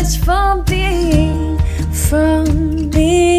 us from being, from being,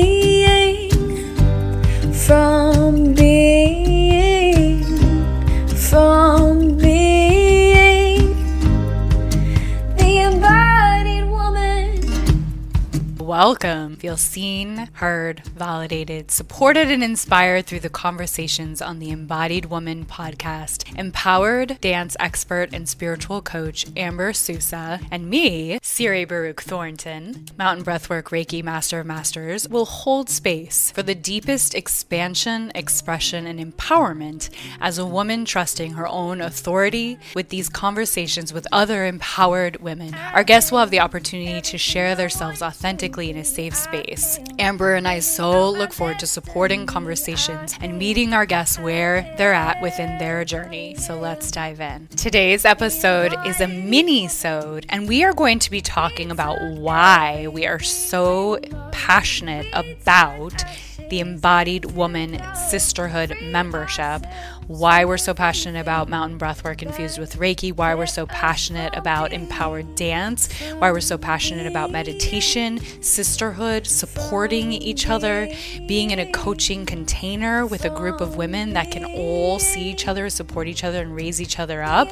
Welcome. Feel seen, heard, validated, supported, and inspired through the conversations on the Embodied Woman podcast. Empowered dance expert and spiritual coach Amber Susa and me, Siri Baruc Thornton, Mountain Breathwork Reiki Master of Masters, will hold space for the deepest expansion, expression, and empowerment as a woman trusting her own authority with these conversations with other empowered women. Our guests will have the opportunity to share themselves authentically in a safe space. Amber and I so look forward to supporting conversations and meeting our guests where they're at within their journey. So let's dive in. Today's episode is a mini-sode, and we are going to be talking about why we are so passionate about the Embodied Woman Sisterhood membership, why we're so passionate about mountain breathwork infused with Reiki, why we're so passionate about empowered dance, why we're so passionate about meditation, sisterhood, supporting each other, being in a coaching container with a group of women that can all see each other, support each other, and raise each other up.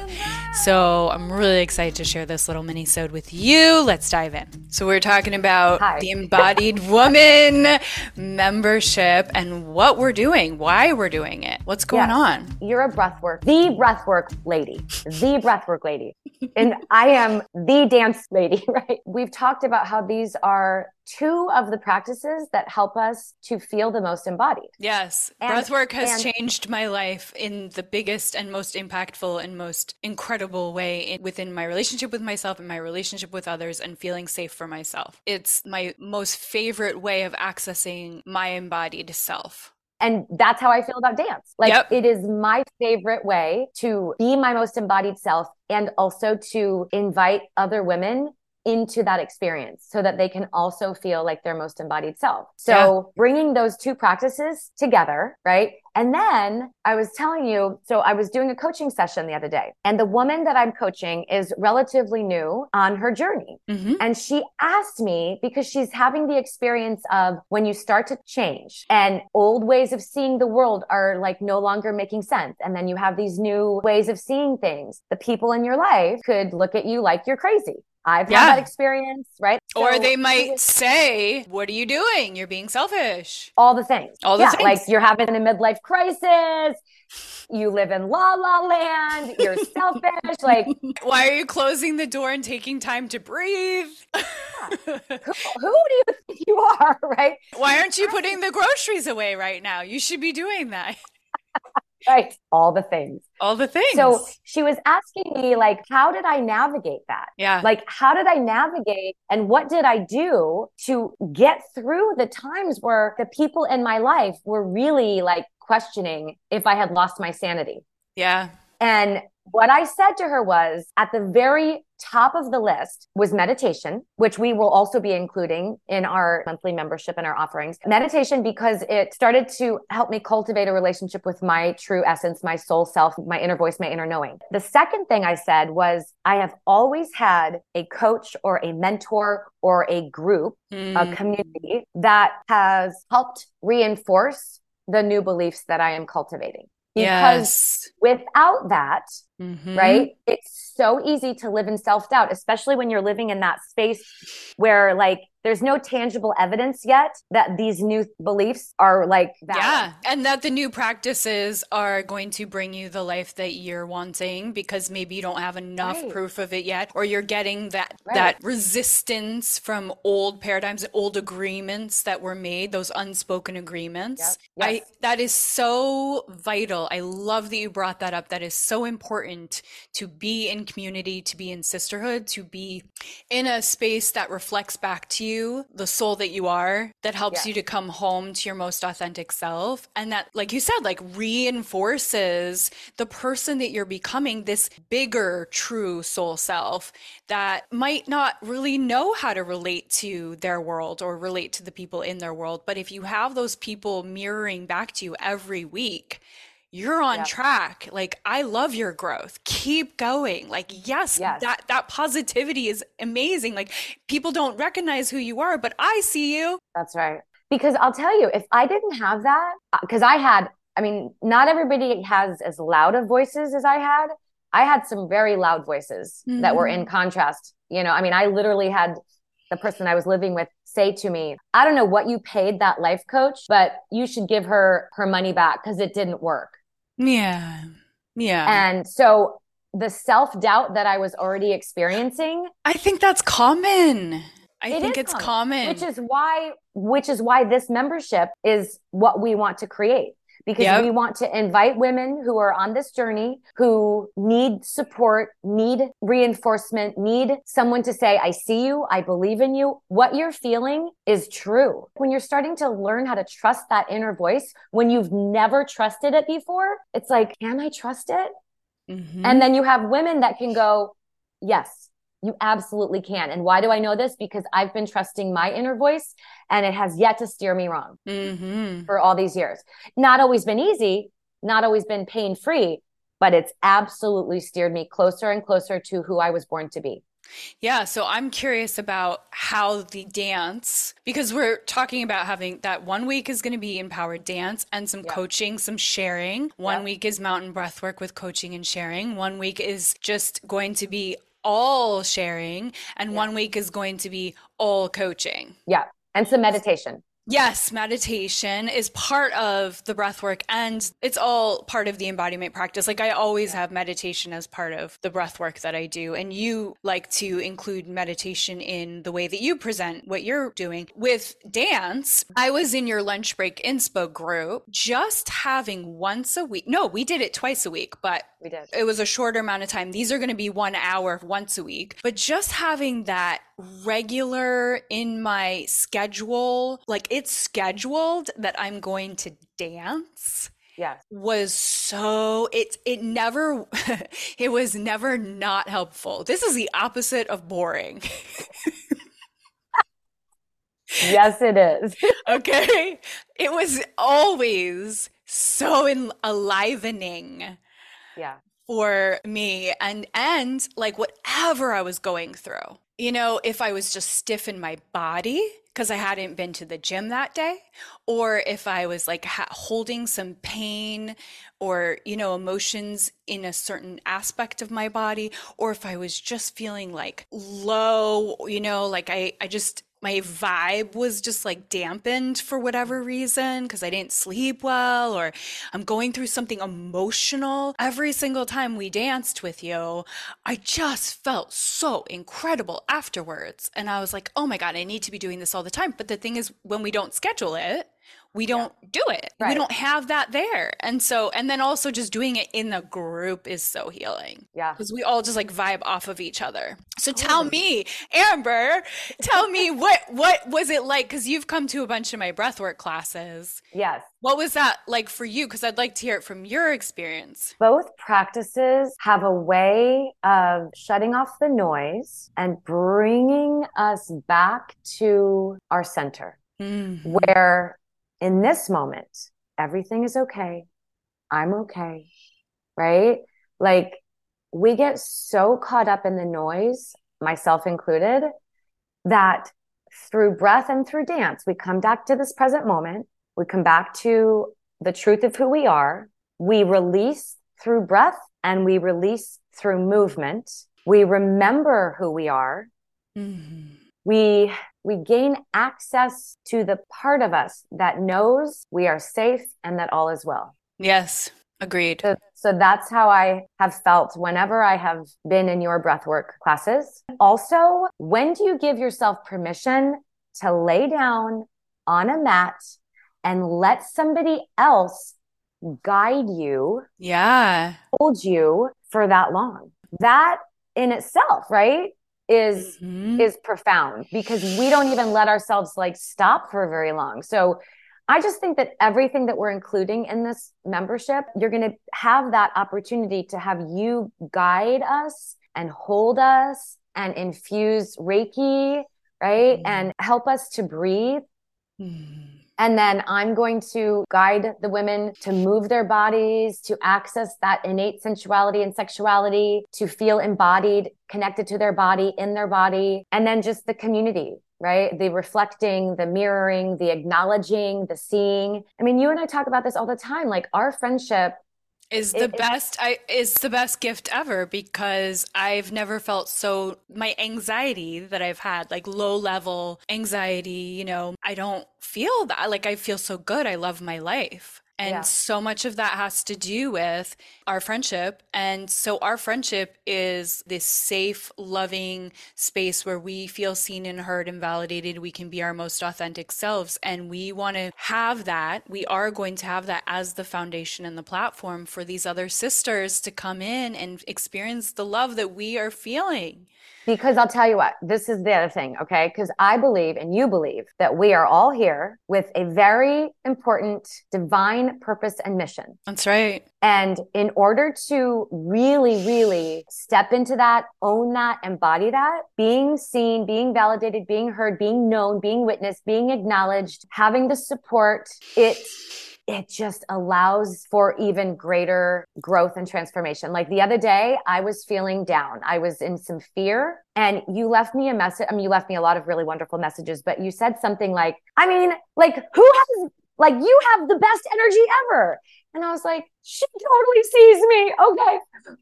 So I'm really excited to share this little mini-sode with you. Let's dive in. So we're talking about Hi. the Embodied Woman membership and what we're doing, why we're doing it, what's going Yes. on. You're a breathwork, the breathwork lady, the breathwork lady. And I am the dance lady, right? We've talked about how these are two of the practices that help us to feel the most embodied. Yes, And- breathwork has and- changed my life in the biggest and most impactful and most incredible way in, within my relationship with myself and my relationship with others and feeling safe for myself. It's my most favorite way of accessing my embodied self. And that's how I feel about dance. Like Yep. it is my favorite way to be my most embodied self and also to invite other women into that experience so that they can also feel like their most embodied self. So bringing those two practices together, right? And then I was telling you, so I was doing a coaching session the other day and the woman that I'm coaching is relatively new on her journey. hmm And she asked me because she's having the experience of when you start to change and old ways of seeing the world are like no longer making sense. And then you have these new ways of seeing things. The people in your life could look at you like you're crazy. I've Yeah. had that experience, right? Or So they might say, What are you doing? You're being selfish. all the things. All the yeah, things. like you're having a midlife crisis. You live in la la land. You're selfish. Like Why are you closing the door and taking time to breathe? who, who do you think you are, right? Why aren't you putting the groceries away right now? You should be doing that. Right. All the things. All the things. So she was asking me, like, how did I navigate that? yeah. Like, how did I navigate and what did I do to get through the times where the people in my life were really like questioning if I had lost my sanity? yeah. And what I said to her was at the very top of the list was meditation, which we will also be including in our monthly membership and our offerings. Meditation, because it started to help me cultivate a relationship with my true essence, my soul self, my inner voice, my inner knowing. The second thing I said was I have always had a coach or a mentor or a group Mm. a community that has helped reinforce the new beliefs that I am cultivating. Because yes. Without that, Mhm. right, it's so easy to live in self doubt, especially when you're living in that space where, like, there's no tangible evidence yet that these new beliefs are like valid. Yeah. And that the new practices are going to bring you the life that you're wanting because maybe you don't have enough Right. proof of it yet, or you're getting that Right. that resistance from old paradigms, old agreements that were made, those unspoken agreements. Yep. I that is so vital. I love that you brought brought that up. That is so important to be in community, to be in sisterhood, to be in a space that reflects back to you the soul that you are, that helps yeah. you to come home to your most authentic self. And that, like you said, like reinforces the person that you're becoming, this bigger, true soul self that might not really know how to relate to their world or relate to the people in their world. But if you have those people mirroring back to you every week, you're on track. Like i love your growth. Keep going. Like yes, yes, that that positivity is amazing. Like people don't recognize who you are but i see you. That's right. Because i'll tell you if i didn't have that because uh, i had i mean not everybody has as loud of voices as i had. I had some very loud voices mm-hmm. that were in mm-hmm. contrast. You know i mean i literally had the person i was living with say to me, I don't know what you paid that life coach, but you should give her her money back because it didn't work. Yeah. Yeah. And so the self doubt that I was already experiencing. I think that's common. I it think it's common. common. Which is why which is why this membership is what we want to create because yep. we want to invite women who are on this journey, who need support, need reinforcement, need someone to say, I see you, I believe in you. What you're feeling is true. When you're starting to learn how to trust that inner voice, when you've never trusted it before, it's like, can I trust it? Mm-hmm. And then you have women that can go, yes, you absolutely can. And why do I know this? Because I've been trusting my inner voice and it has yet to steer me wrong mm-hmm. for all these years. Not always been easy, not always been pain free, but it's absolutely steered me closer and closer to who I was born to be. Yeah, so I'm curious about how the dance, because we're talking about having that one week is going to be empowered dance and some yeah. coaching, some sharing. One yeah. week is mountain breath work with coaching and sharing. One week is just going to be all sharing and yeah. one week is going to be all coaching. Yeah. And some meditation. Yes, meditation is part of the breath work and it's all part of the embodiment practice. Like I always have meditation as part of the breath work that I do. And you like to include meditation in the way that you present what you're doing. With dance, I was in your lunch break inspo group just having once a week. No, we did it twice a week, but we did. It was a shorter amount of time. These are going to be one hour once a week. But just having that regular in my schedule, like it's scheduled that I'm going to dance. Yeah. was so it it never it was never not helpful. This is the opposite of boring. yes, it is. okay. It was always so in, enlivening yeah for me and and like whatever i was going through you know if i was just stiff in my body because i hadn't been to the gym that day or if i was like ha- holding some pain or you know emotions in a certain aspect of my body or if i was just feeling like low you know like i i just my vibe was just like dampened for whatever reason because I didn't sleep well or I'm going through something emotional. Every single time we danced with you, I just felt so incredible afterwards. And I was like, oh my God, I need to be doing this all the time. But the thing is, when we don't schedule it, we don't yeah. do it. Right. We don't have that there. And so, and then also just doing it in the group is so healing. Yeah. Because we all just like vibe off of each other. So tell me, Amber, tell me what, what was it like? Cause you've come to a bunch of my breathwork classes. Yes. What was that like for you? Cause I'd like to hear it from your experience. Both practices have a way of shutting off the noise and bringing us back to our center. Mm-hmm. Where in this moment, everything is okay. I'm okay. Right? Like we get so caught up in the noise, myself included, that through breath and through dance, we come back to this present moment. We come back to the truth of who we are. We release through breath and we release through movement. We remember who we are. Mm-hmm. We we gain access to the part of us that knows we are safe and that all is well. Yes, agreed. So, so, that's how I have felt whenever I have been in your breathwork classes. Also, when do you give yourself permission to lay down on a mat and let somebody else guide you, Yeah. hold you for that long. That in itself, right? Is Mhm. is profound because we don't even let ourselves like stop for very long. So I just think that everything that we're including in this membership, you're going to have that opportunity to have you guide us and hold us and infuse Reiki, right? Mhm. And help us to breathe. Mhm. And then I'm going to guide the women to move their bodies, to access that innate sensuality and sexuality, to feel embodied, connected to their body, in their body. And then just the community, right? The reflecting, the mirroring, the acknowledging, the seeing. I mean, you and I talk about this all the time. Like our friendship is the it- best I is the best gift ever because I've never felt so my anxiety that I've had like low level anxiety you know I don't feel that like I feel so good. I love my life and Yeah. so much of that has to do with our friendship. And so our friendship is this safe loving space where we feel seen and heard and validated. We can be our most authentic selves. And we want to have that. We are going to have that as the foundation and the platform for these other sisters to come in and experience the love that we are feeling Because I'll tell you what, this is the other thing, okay? Because I believe and you believe that we are all here with a very important divine purpose and mission. that's right And in order to really, really step into that, own that, embody that, being seen, being validated, being heard, being known, being witnessed, being acknowledged, having the support, it it just allows for even greater growth and transformation. Like the other day, I was feeling down. I was in some fear and you left me a message. I mean, you left me a lot of really wonderful messages, but you said something like, I mean, like who has like you have the best energy ever. And I was like, she totally sees me. Okay.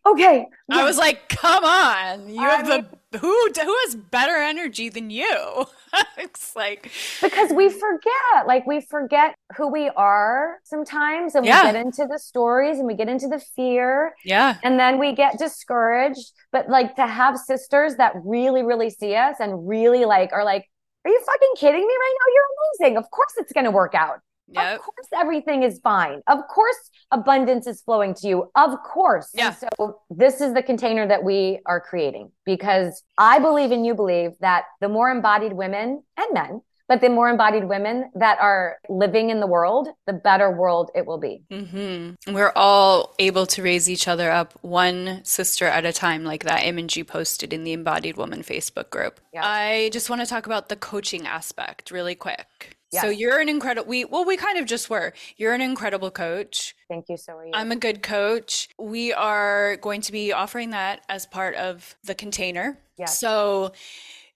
Okay. I was like come on you I have the who who has better energy than you it's like because we forget like we forget who we are sometimes and Yeah. we get into the stories and we get into the fear yeah and then we get discouraged but like to have sisters that really really see us and really like are like are you fucking kidding me right now you're amazing of course it's going to work out yeah of course everything is fine of course abundance is flowing to you of course Yeah. And so this is the container that we are creating because i believe and you believe that the more embodied women and men but the more embodied women that are living in the world the better world it will be hmm We're all able to raise each other up one sister at a time, like that image you posted in the Embodied Woman Facebook group. Yeah. I just want to talk about the coaching aspect really quick. So you're an incredible we well we kind of just were. You're an incredible coach. thank you so are you I'm a good coach. We are going to be offering that as part of the container. Yes. So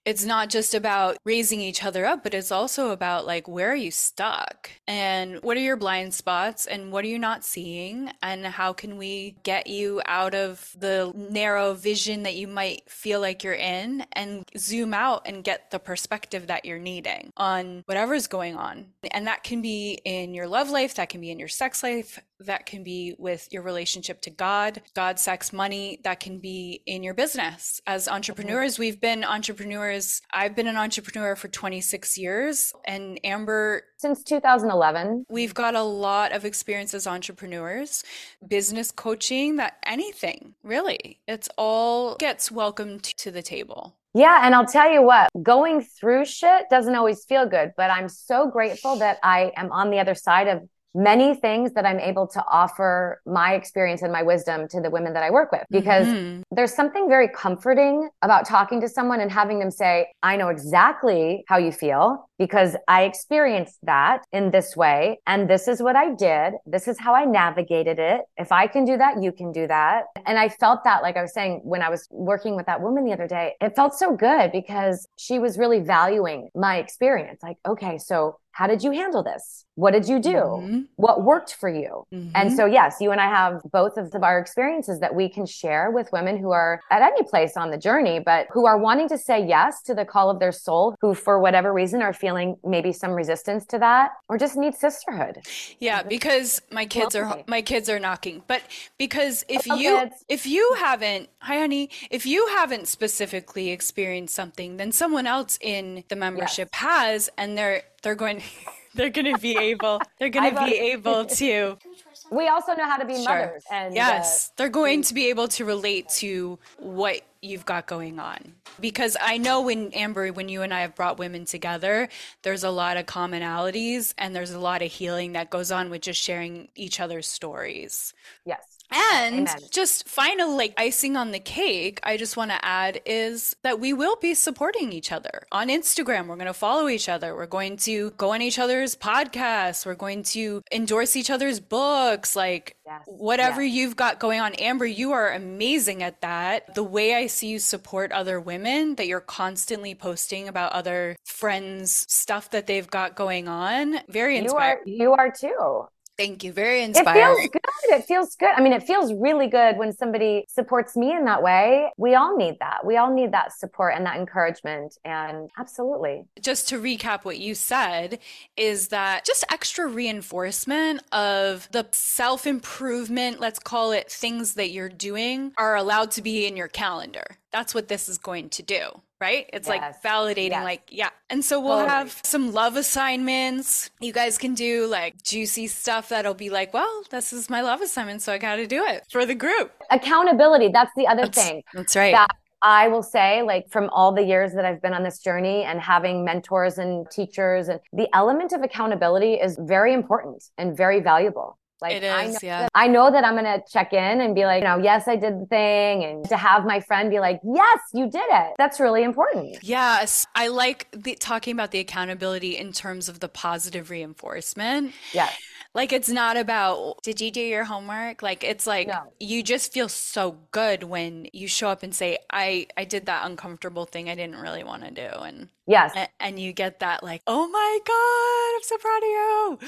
it's not just about raising each other up, but it's also about like, where are you stuck? And what are your blind spots? And what are you not seeing? And how can we get you out of the narrow vision that you might feel like you're in and zoom out and get the perspective that you're needing on whatever's going on? And that can be in your love life, that can be in your sex life, that can be with your relationship to God, God, sex, money, that can be in your business. As entrepreneurs, we've been entrepreneurs. I've been an entrepreneur for 26 years, and Amber, since 2011 we've got a lot of experience as entrepreneurs, business coaching, that anything really, it's all gets welcomed to the table. Yeah, and I'll tell you what, going through shit doesn't always feel good, but I'm so grateful that I am on the other side of many things that I'm able to offer my experience and my wisdom to the women that I work with because Mhm. there's something very comforting about talking to someone and having them say, I know exactly how you feel because I experienced that in this way. And this is what I did. This is how I navigated it. If I can do that, you can do that. And I felt that, like I was saying, when I was working with that woman the other day, it felt so good because she was really valuing my experience. Like, okay, so how did you handle this? What did you do? Mhm. What worked for you? And Mhm. so, yes, you and I have both of our experiences that we can share with women who are at any place on the journey, but who are wanting to say yes to the call of their soul, who for whatever reason are feeling maybe some resistance to that or just need sisterhood. Yeah, because my kids are my kids are knocking. But because if Hello, you kids. if you haven't, hi honey, if you haven't specifically experienced something, then someone else in the membership has and they're they're going they're going to be able they're going to be able to we also know how to be Sure. mothers. And uh, yes, they're going to be able to relate to what you've got going on. Because I know when Amber, when you and I have brought women together, there's a lot of commonalities and there's a lot of healing that goes on with just sharing each other's stories. yes. And Amen. just final like icing on the cake, I just want to add is that we will be supporting each other on Instagram. We're going to follow each other. We're going to go on each other's podcasts. We're going to endorse each other's books. Like Yes. whatever Yes. you've got going on. Amber, you are amazing at that. The way I see you support other women, that you're constantly posting about other friends' stuff that they've got going on. Very You are inspiring. you are too. Thank you. Very inspiring. It feels good. It feels good. I mean, it feels really good when somebody supports me in that way. We all need that. We all need that support and that encouragement. And absolutely. just to recap what you said is that just extra reinforcement of the self improvement, let's call it things that you're doing, are allowed to be in your calendar. That's what this is going to do, right? It's like validating, Yes. like, yeah. And so we'll Totally. have some love assignments. You guys can do like juicy stuff that'll be like, well, this is my love assignment, so I got to do it for the group. Accountability. That's the other That's, thing. that's right. that I will say, like from all the years that I've been on this journey and having mentors and teachers, and the element of accountability is very important and very valuable. Like It I know yeah. that, I know that I'm gonna check in and be like, you know, yes, I did the thing, and to have my friend be like, yes, you did it. That's really important. Yes, I like the, talking about the accountability in terms of the positive reinforcement. Yes. Like it's not about did you do your homework? Like it's like No. you just feel so good when you show up and say I I did that uncomfortable thing I didn't really want to do and Yes. a- and you get that like oh my god I'm so proud of you.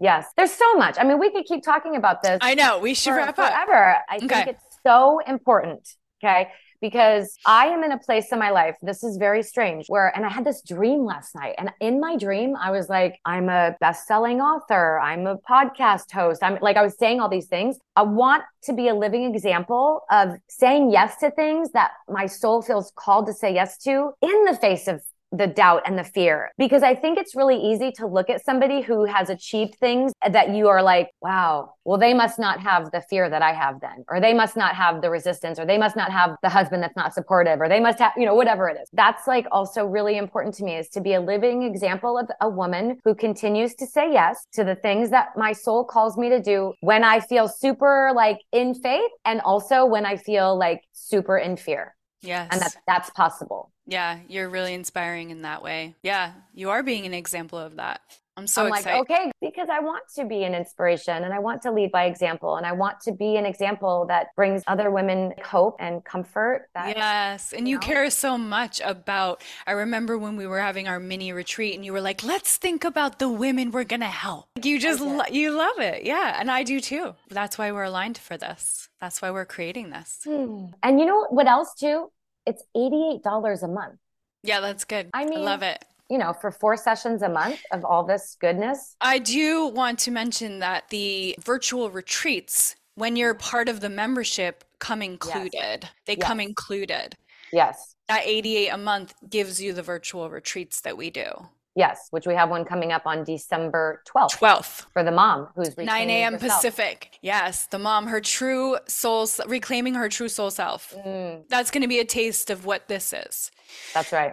Yes. There's so much. I mean, we could keep talking about this. I know we should for- wrap up. forever. I think it's so important. Okay. Because I am in a place in my life, this is very strange, where, and I had this dream last night. And in my dream, I was like, I'm a best selling author. I'm a podcast host. I'm like, I was saying all these things. I want to be a living example of saying yes to things that my soul feels called to say yes to in the face of the doubt and the fear because I think it's really easy to look at somebody who has achieved things that you are like, wow, well, they must not have the fear that I have then, or they must not have the resistance, or they must not have the husband that's not supportive, or they must have, you know, whatever it is. That's like also really important to me is to be a living example of a woman who continues to say yes to the things that my soul calls me to do when I feel super like in faith and also when I feel like super in fear. Yes. And that that's possible. Yeah, you're really inspiring in that way. Yeah, you are being an example of that. I'm so I'm excited. like, okay, because I want to be an inspiration and I want to lead by example and I want to be an example that brings other women hope and comfort. That Yes, and you know? care so much about. I remember when we were having our mini retreat, and you were like, "Let's think about the women we're gonna help." You just lo- you love it, yeah, and I do too. That's why we're aligned for this. That's why we're creating this. Hmm. And you know what else too? It's $88 a month. Yeah, that's good. I mean- I love it. You know, for four sessions a month of all this goodness. I do want to mention that the virtual retreats, when you're part of the membership, come included. They come included. Yes. That 88 a month gives you the virtual retreats that we do. Yes. Which we have one coming up on December 12th 12th. for the mom who's 9 reclaiming a.m. Pacific. Yes, the mom, her true soul, reclaiming her true soul self. Mm, That's going to be a taste of what this is. that's right.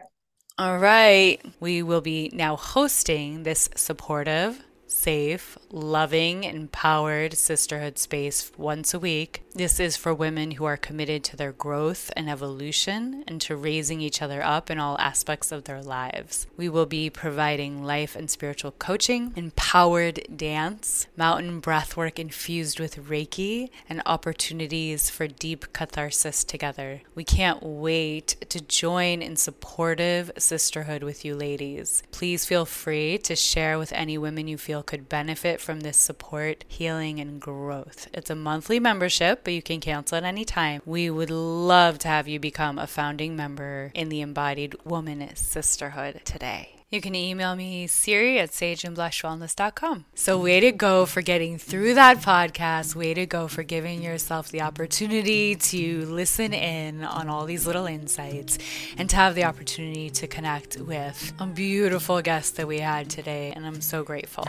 All right. We will be now hosting this supportive, safe, loving, empowered sisterhood space once a week. This is for women who are committed to their growth and evolution and to raising each other up in all aspects of their lives. We will be providing life and spiritual coaching, empowered dance, mountain breathwork infused with Reiki, and opportunities for deep catharsis together. We can't wait to join in supportive sisterhood with you ladies. Please feel free to share with any women you feel could benefit from this support, healing, and growth. It's a monthly membership, but you can cancel at any time. We would love to have you become a founding member in the Embodied Woman Sisterhood today. You can email me, Siri at sageandblushwellness.com. So, way to go for getting through that podcast. Way to go for giving yourself the opportunity to listen in on all these little insights and to have the opportunity to connect with a beautiful guest that we had today. And I'm so grateful.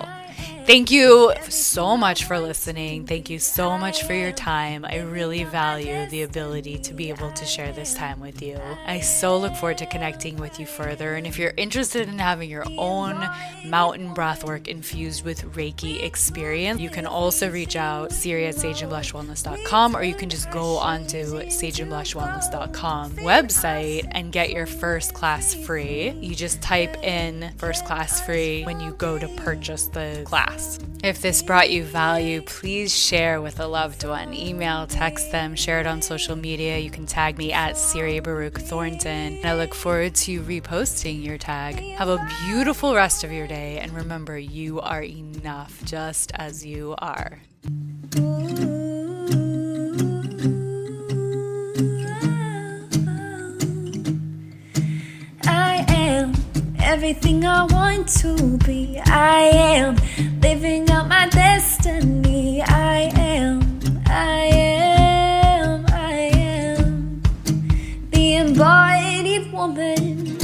Thank you so much for listening. Thank you so much for your time. I really value the ability to be able to share this time with you. I so look forward to connecting with you further. And if you're interested in having your own mountain breathwork infused with Reiki experience, you can also reach out Siri at sageandblushwellness.com or you can just go onto sageandblushwellness.com website and get your first class free. You just type in first class free when you go to purchase the class. If this brought you value, please share with a loved one. Email, text them, share it on social media. You can tag me at Siri Baruc Thornton. And I look forward to reposting your tag. Have a beautiful rest of your day. And remember, you are enough just as you are. Everything I want to be. I am living out my destiny. I am, I am, I am the embodied woman.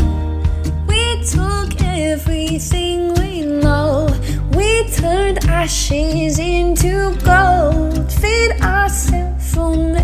We took everything we know. We turned ashes into gold. Feed ourselves from